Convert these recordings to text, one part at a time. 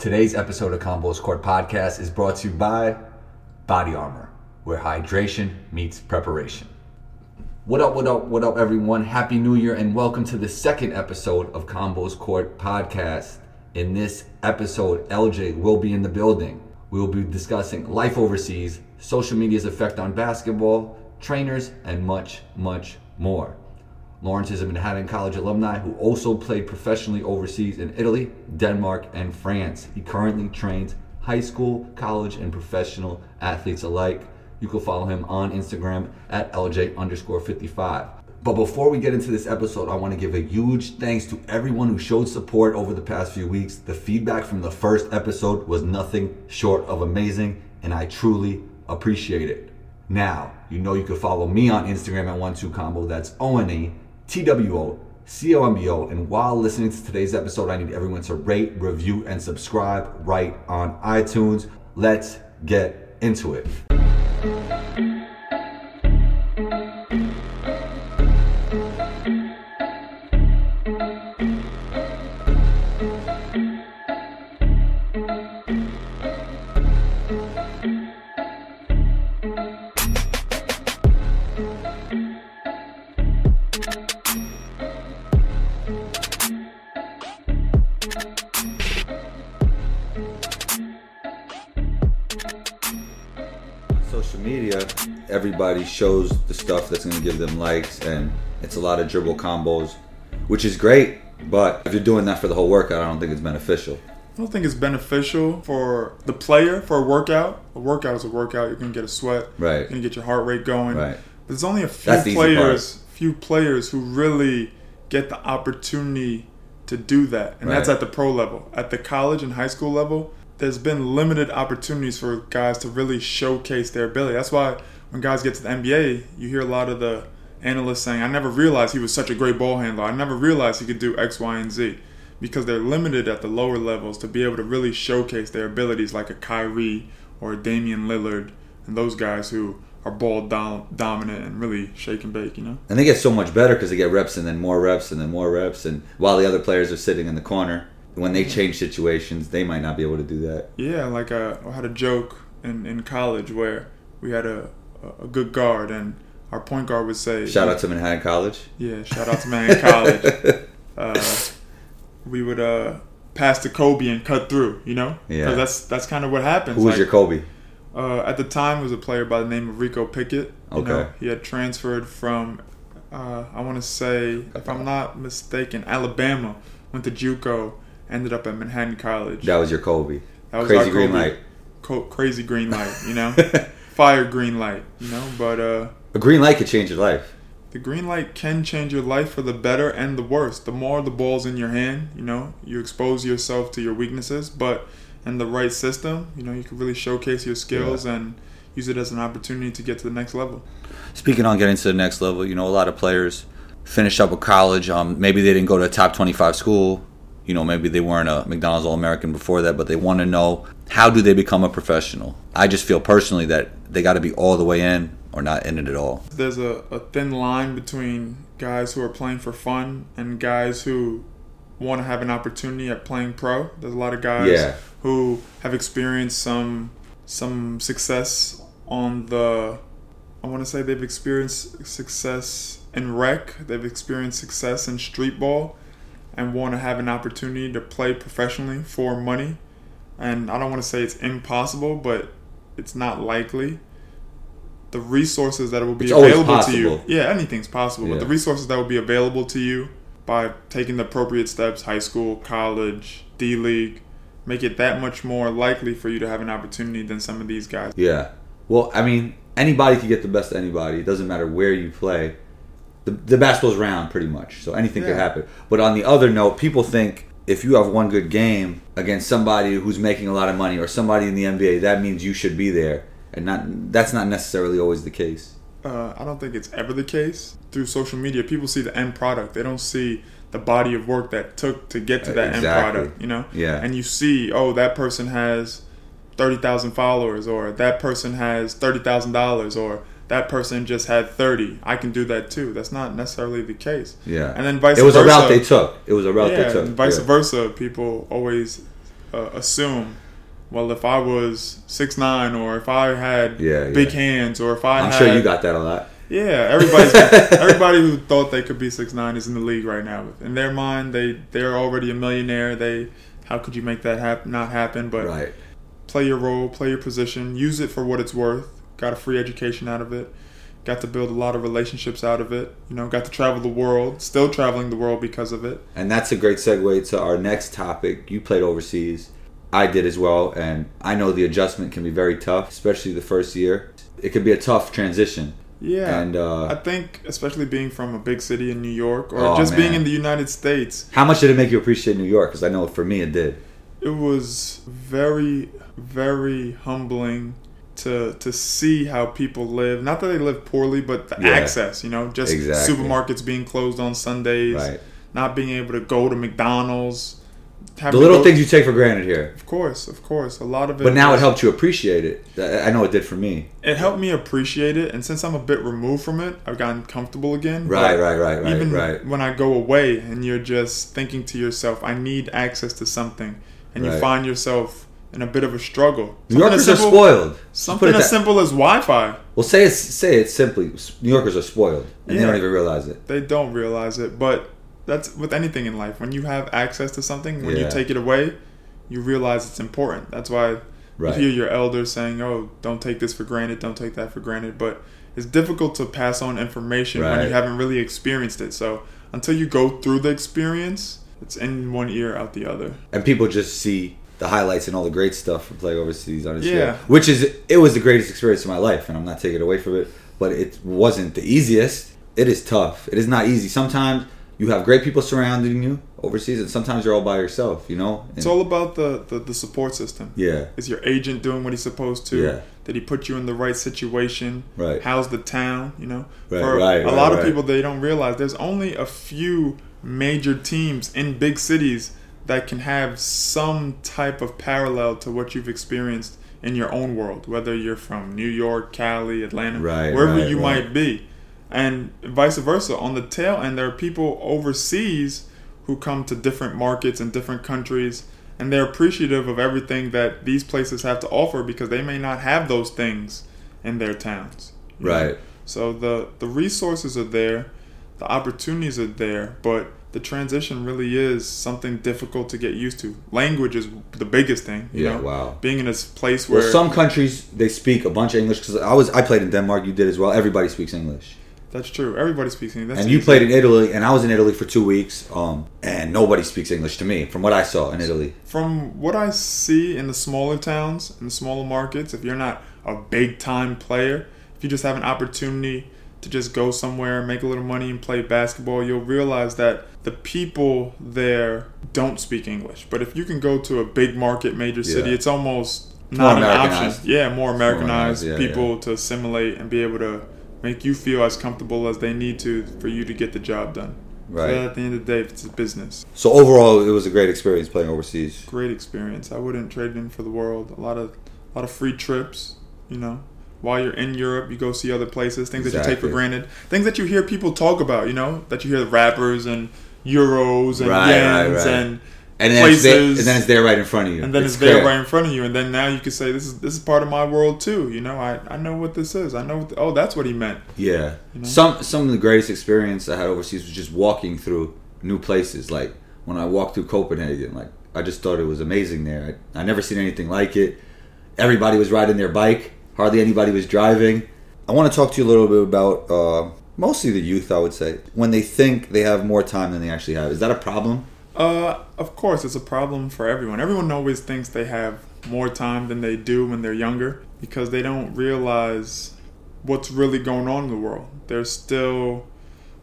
Today's episode of Combos Court Podcast is brought to you by Body Armor, where hydration meets preparation. What up, what up, what up, everyone? Happy New Year and welcome to the second episode of Combos Court Podcast. In this episode, LJ will be in the building. We will be discussing life overseas, social media's effect on basketball, trainers, and much, much more. Lawrence is a Manhattan College alumni who also played professionally overseas in Italy, Denmark, and France. He currently trains high school, college, and professional athletes alike. You can follow him on Instagram at LJ underscore 55. But before we get into this episode, I want to give a huge thanks to everyone who showed support over the past few weeks. The feedback from the first episode was nothing short of amazing, and I truly appreciate it. Now, you know you can follow me on Instagram at One2Combo. That's O N E T W O C O M B O. And while listening to today's episode, I need everyone to rate, review, and subscribe right on iTunes. Let's get into it. Social media, everybody shows the stuff that's going to give them likes, and it's a lot of dribble combos, which is great. But if you're doing that for the whole workout, I don't think it's beneficial. I don't think it's beneficial for the player for a workout. A workout is a workout. You're gonna get a sweat. Right. You're gonna get your heart rate going. Right. But there's only a few players, few players who really get the opportunity to do that, and that's at the pro level. At the college and high school level, there's been limited opportunities for guys to really showcase their ability. That's why when guys get to the NBA, you hear a lot of the analysts saying, "I never realized he was such a great ball handler. I never realized he could do X, Y, and Z." Because they're limited at the lower levels to be able to really showcase their abilities, like a Kyrie or a Damian Lillard, and those guys who are ball dom- dominant and really shake and bake. You know. And they get so much better because they get reps and then more reps and then more reps. And while the other players are sitting in the corner, when they change situations, they might not be able to do that. Yeah, like uh, I had a joke in, in college where we had a, a good guard and our point guard would say, Shout out to Manhattan College. Yeah, shout out to Manhattan college. Uh, we would uh, pass to Kobe and cut through, you know? Yeah. that's that's kind of what happens. Who was Like, your Kobe? Uh, at the time, was a player by the name of Rico Pickett. You know, Okay. he had transferred from, uh, I want to say, if I'm not mistaken, Alabama. Went to JUCO, ended up at Manhattan College. That was your Kobe. That was Crazy our green Kobe. light. Co- crazy green light, you know, fire green light, you know. But uh, A green light could change your life. the green light can change your life for the better and the worse. The more the ball's in your hand, you know, you expose yourself to your weaknesses, but in the right system, you know, you can really showcase your skills and use it as an opportunity to get to the next level. Speaking on getting to the next level, you know, a lot of players finish up with college. Um, maybe they didn't go to a top 25 school. You know, maybe they weren't a McDonald's All American before that, but they want to know how do they become a professional. I just feel personally that they got to be all the way in or not in it at all. There's a, a thin line between guys who are playing for fun and guys who want to have an opportunity at playing pro. There's a lot of guys Yeah. who have experienced some some success on the I want to say they've experienced success in rec, they've experienced success in street ball and want to have an opportunity to play professionally for money. And I don't want to say it's impossible, but it's not likely. The resources that will be It's available to you. Yeah, anything's possible. But the resources that will be available to you by taking the appropriate steps, high school, college, D League, make it that much more likely for you to have an opportunity than some of these guys. Yeah. Well, I mean, anybody can get the best of anybody. It doesn't matter where you play. The, the basketball's round pretty much, so anything could happen. But on the other note, people think if you have one good game against somebody who's making a lot of money or somebody in the NBA, that means you should be there, and not that's not necessarily always the case. Uh, I don't think it's ever the case. Through social media, people see the end product. They don't see the body of work that took to get to that end product. You know, Yeah. And you see, oh, that person has thirty thousand followers, or that person has thirty thousand dollars, or that person just had 30. I can do that too. That's not necessarily the case. Yeah. And then vice versa. it was versa. a route they took. It was a route yeah, they took. and vice Yeah. versa. People always uh, assume, well, if I was six nine, or if I had Yeah, big yeah. hands, or if I I'm had, sure you got that a lot. yeah, everybody's everybody who thought they could be six nine is in the league right now. In their mind, they they're already a millionaire. They how could you make that happen? Not happen, but Right. play your role, play your position, use it for what it's worth. Got a free education out of it. Got to build a lot of relationships out of it. You know, got to travel the world. Still traveling the world because of it. And that's a great segue to our next topic. You played overseas. I did as well, and I know the adjustment can be very tough, especially the first year. It could be a tough transition. Yeah. And uh, I think, especially being from a big city in New York, or Oh, just being in the United States, how much did it make you appreciate New York? Because I know for me it did. it was very, very humbling to to see how people live. Not that they live poorly, but the Yeah. access. You know, just Exactly. supermarkets being closed on Sundays, Right. not being able to go to McDonald's. The little go- things you take for granted here. Of course, of course, a lot of it. But now it was- helped you appreciate it. I know it did for me. It helped me appreciate it, and since I'm a bit removed from it, I've gotten comfortable again. Right, right, right, right, even right. when I go away and you're just thinking to yourself, I need access to something, and you Right. find yourself in a bit of a struggle. New Something Yorkers as are simple- spoiled. Something as that- simple as Wi-Fi. Well, say it. Say it simply. New Yorkers are spoiled, and they don't even realize it. They don't realize it, but that's with anything in life. When you have access to something, when Yeah. you take it away, you realize it's important. That's why Right. you hear your elders saying, "Oh, don't take this for granted, don't take that for granted." But it's difficult to pass on information when you haven't really experienced it. So until you go through the experience, it's in one ear out the other. and people just see the highlights and all the great stuff from playing overseas on his Yeah. show, which is it was the greatest experience of my life, and I'm not taking away from it. But it wasn't the easiest. It is tough. It is not easy. Sometimes you have great people surrounding you overseas, and sometimes you're all by yourself. You know. It's all about the, the, the support system. yeah. Is your agent doing what he's supposed to? Yeah. Did he put you in the right situation? Right. How's the town? You know, Right, for right, a right, lot of people, they don't realize there's only a few major teams in big cities that can have some type of parallel to what you've experienced in your own world, whether you're from New York, Cali, Atlanta, Right, wherever you might be, and vice versa. On the tail end, there are people overseas who come to different markets and different countries and they're appreciative of everything that these places have to offer because they may not have those things in their towns. you know? Right. So the the resources are there, the opportunities are there, but the transition really is something difficult to get used to. Language is the biggest thing. You Yeah, know? wow. Being in this place where Well, some countries they speak a bunch of English because I was I played in Denmark. You did as well. Everybody speaks English. That's true. Everybody speaks English. That's and you easy. played in Italy, and I was in Italy for two weeks. Um, and nobody speaks English to me, from what I saw in Italy. From what I see in the smaller towns, in the smaller markets, if you're not a big time player, if you just have an opportunity to just go somewhere, make a little money, and play basketball, you'll realize that the people there don't speak English. But if you can go to a big market, major city, Yeah. it's almost more not an option. Yeah, more Americanized yeah, people to assimilate and be able to make you feel as comfortable as they need to for you to get the job done. Right. So at the end of the day, it's a business So overall, it was a great experience playing overseas. great experience. I wouldn't trade it in for the world. A lot of a lot of free trips, you know. While you're in Europe, you go see other places, things that you take for granted, things that you hear people talk about, you know, that you hear the rappers and euros and Right, yens right, right. and And then, it's there, and then it's there right in front of you. and then it's, there clear. right in front of you, and then now you can say this is this is part of my world too. You know, I, I know what this is. I know. What the, oh, that's what he meant. Yeah. You know? Some some of the greatest experience I had overseas was just walking through new places. Like when I walked through Copenhagen, like I just thought it was amazing there. I, I never seen anything like it. Everybody was riding their bike. Hardly anybody was driving. I want to talk to you a little bit about uh, mostly the youth. I would say when they think they have more time than they actually have. Is that a problem? Uh, of course, it's a problem for everyone. Everyone always thinks they have more time than they do when they're younger because they don't realize what's really going on in the world. They're still,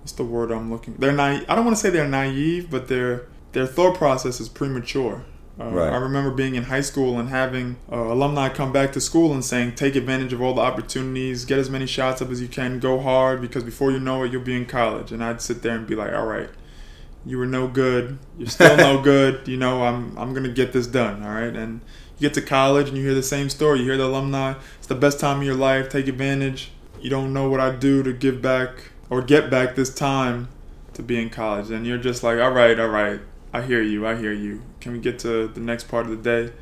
what's the word I'm looking? They're naive. I don't want to say they're naive, but their their thought process is premature. Uh, Right. I remember being in high school and having uh, alumni come back to school and saying, "Take advantage of all the opportunities, get as many shots up as you can, go hard because before you know it, you'll be in college." And I'd sit there and be like, "All right." You were no good. You're still no good. You know, I'm I'm gonna get this done. All right, and you get to college and you hear the same story. You hear the alumni. It's the best time of your life. Take advantage. You don't know what I do to give back or get back this time to be in college, and you're just like, all right, all right. I hear you. I hear you. Can we get to the next part of the day?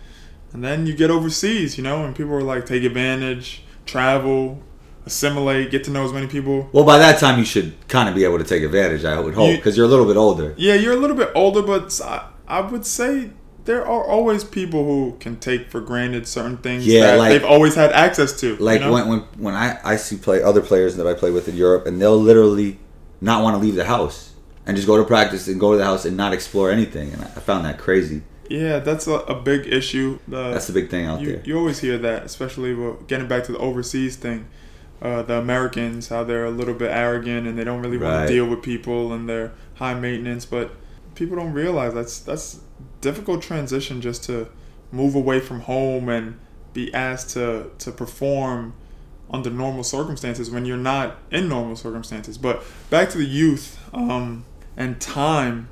And then you get overseas, you know, and people are like, take advantage, travel, assimilate, get to know as many people. Well, by that time, you should kind of be able to take advantage. I would hope because you're a little bit older. Yeah, you're a little bit older, but I, I would say there are always people who can take for granted certain things Yeah, that like- they've always had access to. Like you know? when when when I I see play other players that I play with in Europe, and they'll literally not want to leave the house and just go to practice and go to the house and not explore anything. And I I found that crazy. yeah, that's a, a big issue. The, That's the big thing out you, there. you always hear that, especially getting back to the overseas thing. Uh, the Americans, how they're a little bit arrogant and they don't really want Right. to deal with people and they're high maintenance. But people don't realize that's that's difficult transition just to move away from home and be asked to to perform under normal circumstances when you're not in normal circumstances. But back to the youth um, and time,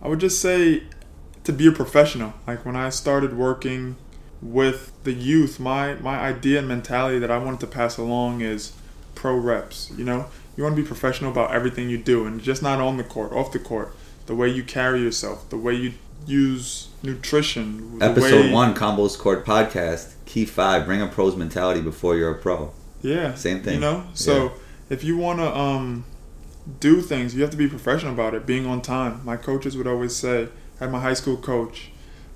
I would just say to be a professional. Like when I started working with the youth, my my idea and mentality that I wanted to pass along is pro reps. You know, you want to be professional about everything you do, and just not on the court, off the court, the way you carry yourself, the way you use nutrition. the Episode way- one, Combos Court podcast, key five: bring a pro's mentality before you're a pro. Yeah, Same thing. You know, so if you want to um, do things, you have to be professional about it. Being on time. My coaches would always say. I had my high school coach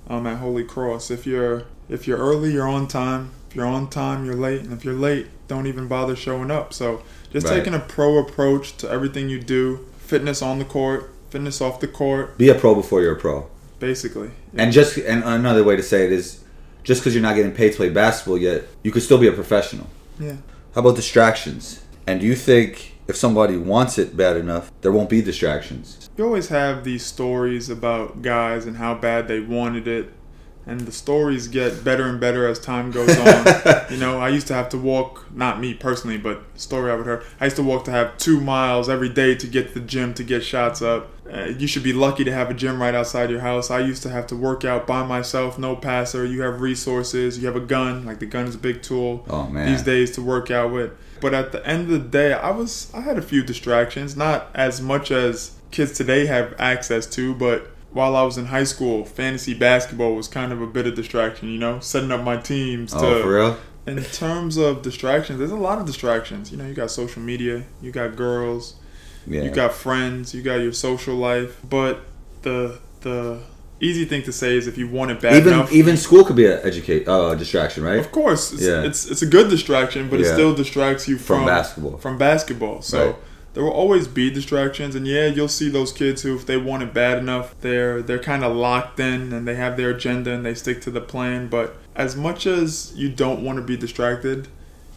um, at Holy Cross. If you're if you're early, you're on time. If you're on time, you're late, and if you're late, don't even bother showing up. So just Right. taking a pro approach to everything you do. Fitness on the court, fitness off the court, Be a pro before you're a pro. basically. And just and another way to say it is, just because you're not getting paid to play basketball yet, you could still be a professional. yeah. How about distractions? And do you think if somebody wants it bad enough, there won't be distractions? you always have these stories about guys and how bad they wanted it and the stories get better and better as time goes on you know i used to have to walk not me personally but the story i would hear. i used to walk to have two miles every day to get to the gym to get shots up uh, you should be lucky to have a gym right outside your house i used to have to work out by myself no passer you have resources you have a gun like the gun is a big tool Oh man. these days to work out with. But at the end of the day, I was I had a few distractions, not as much as kids today have access to, but while I was in high school, fantasy basketball was kind of a bit of distraction, you know, setting up my teams to Oh, for real? in terms of distractions, there's a lot of distractions. You know, you got social media, you got girls, Yeah. you got friends, you got your social life. But the the easy thing to say is if you want it bad even enough, even school could be a educate uh, distraction, right? of course, it's, Yeah. it's it's a good distraction, but it still distracts you From from, basketball. From basketball, so Right. There will always be distractions, and yeah, you'll see those kids who, if they want it bad enough, they're they're kind of locked in and they have their agenda and they stick to the plan. But as much as you don't want to be distracted,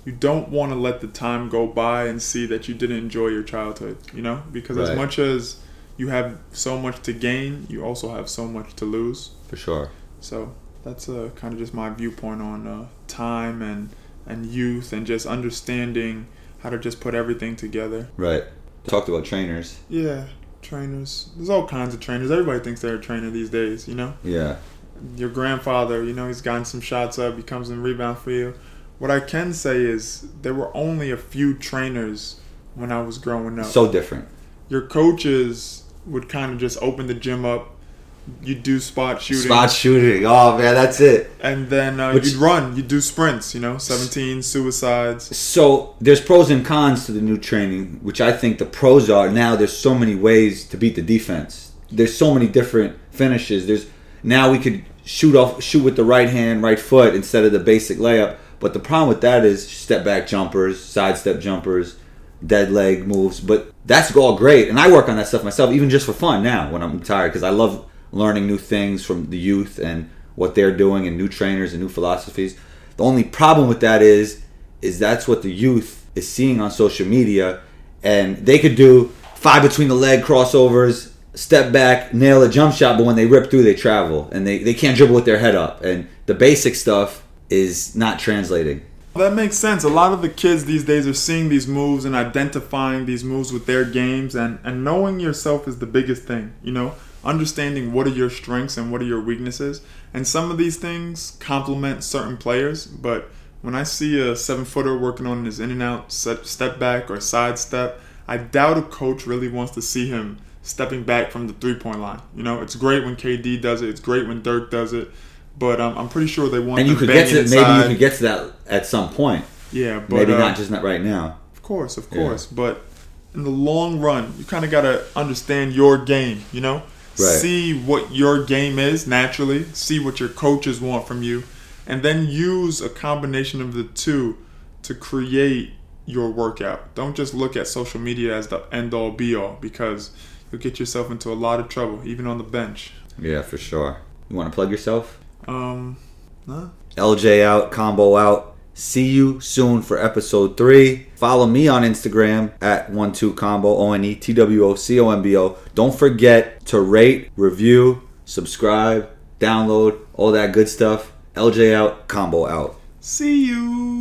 you don't want to let the time go by and see that you didn't enjoy your childhood. You know, because as much as you have so much to gain, you also have so much to lose. For sure. So that's uh, kind of just my viewpoint on uh, time and and youth and just understanding how to just put everything together. Right. Talked about trainers. Yeah, trainers. There's all kinds of trainers. Everybody thinks they're a trainer these days. You know, Yeah. your grandfather. You know, he's gotten some shots up. He comes and rebound for you. What I can say is there were only a few trainers when I was growing up. So different. your coaches would kind of just open the gym up. You do spot shooting. Spot shooting. Oh man, that's it. and then uh, Which- you'd run. You'd do sprints. You know, seventeen suicides. So there's pros and cons to the new training, which I think the pros are now. There's so many ways to beat the defense. There's so many different finishes. There's now we could shoot off, shoot with the right hand, right foot instead of the basic layup. But the problem with that is step back jumpers, sidestep jumpers, dead leg moves. But that's all great, and I work on that stuff myself, even just for fun now when I'm tired, because I love learning new things from the youth and what they're doing and new trainers and new philosophies. The only problem with that is, is that's what the youth is seeing on social media, and they could do five between the leg crossovers, step back, nail a jump shot, but when they rip through, they travel and they, they can't dribble with their head up, and the basic stuff is not translating. That makes sense. A lot of the kids these days are seeing these moves and identifying these moves with their games, and and knowing yourself is the biggest thing. You know, understanding what are your strengths and what are your weaknesses, and some of these things complement certain players, but. When I see a seven footer working on his in and out step back or side step, I doubt a coach really wants to see him stepping back from the three point line. You know, it's great when KD does it. It's great when Dirk does it. But um, I'm pretty sure they want. And you could get to maybe you could get to that at some point. Yeah, but maybe uh, not just not right now. Of course, of Yeah. course. But in the long run, you kind of got to understand your game, you know? See what your game is naturally, see what your coaches want from you, and then use a combination of the two to create your workout. Don't just look at social media as the end all be all because you'll get yourself into a lot of trouble, even on the bench. Yeah, for sure. You want to plug yourself? Um, nah. LJ out, combo out. See you soon for episode three. Follow me on Instagram at one two combo O N E T W O C O M B O. Don't forget to rate, review, subscribe, download, all that good stuff. LJ out, combo out. See you.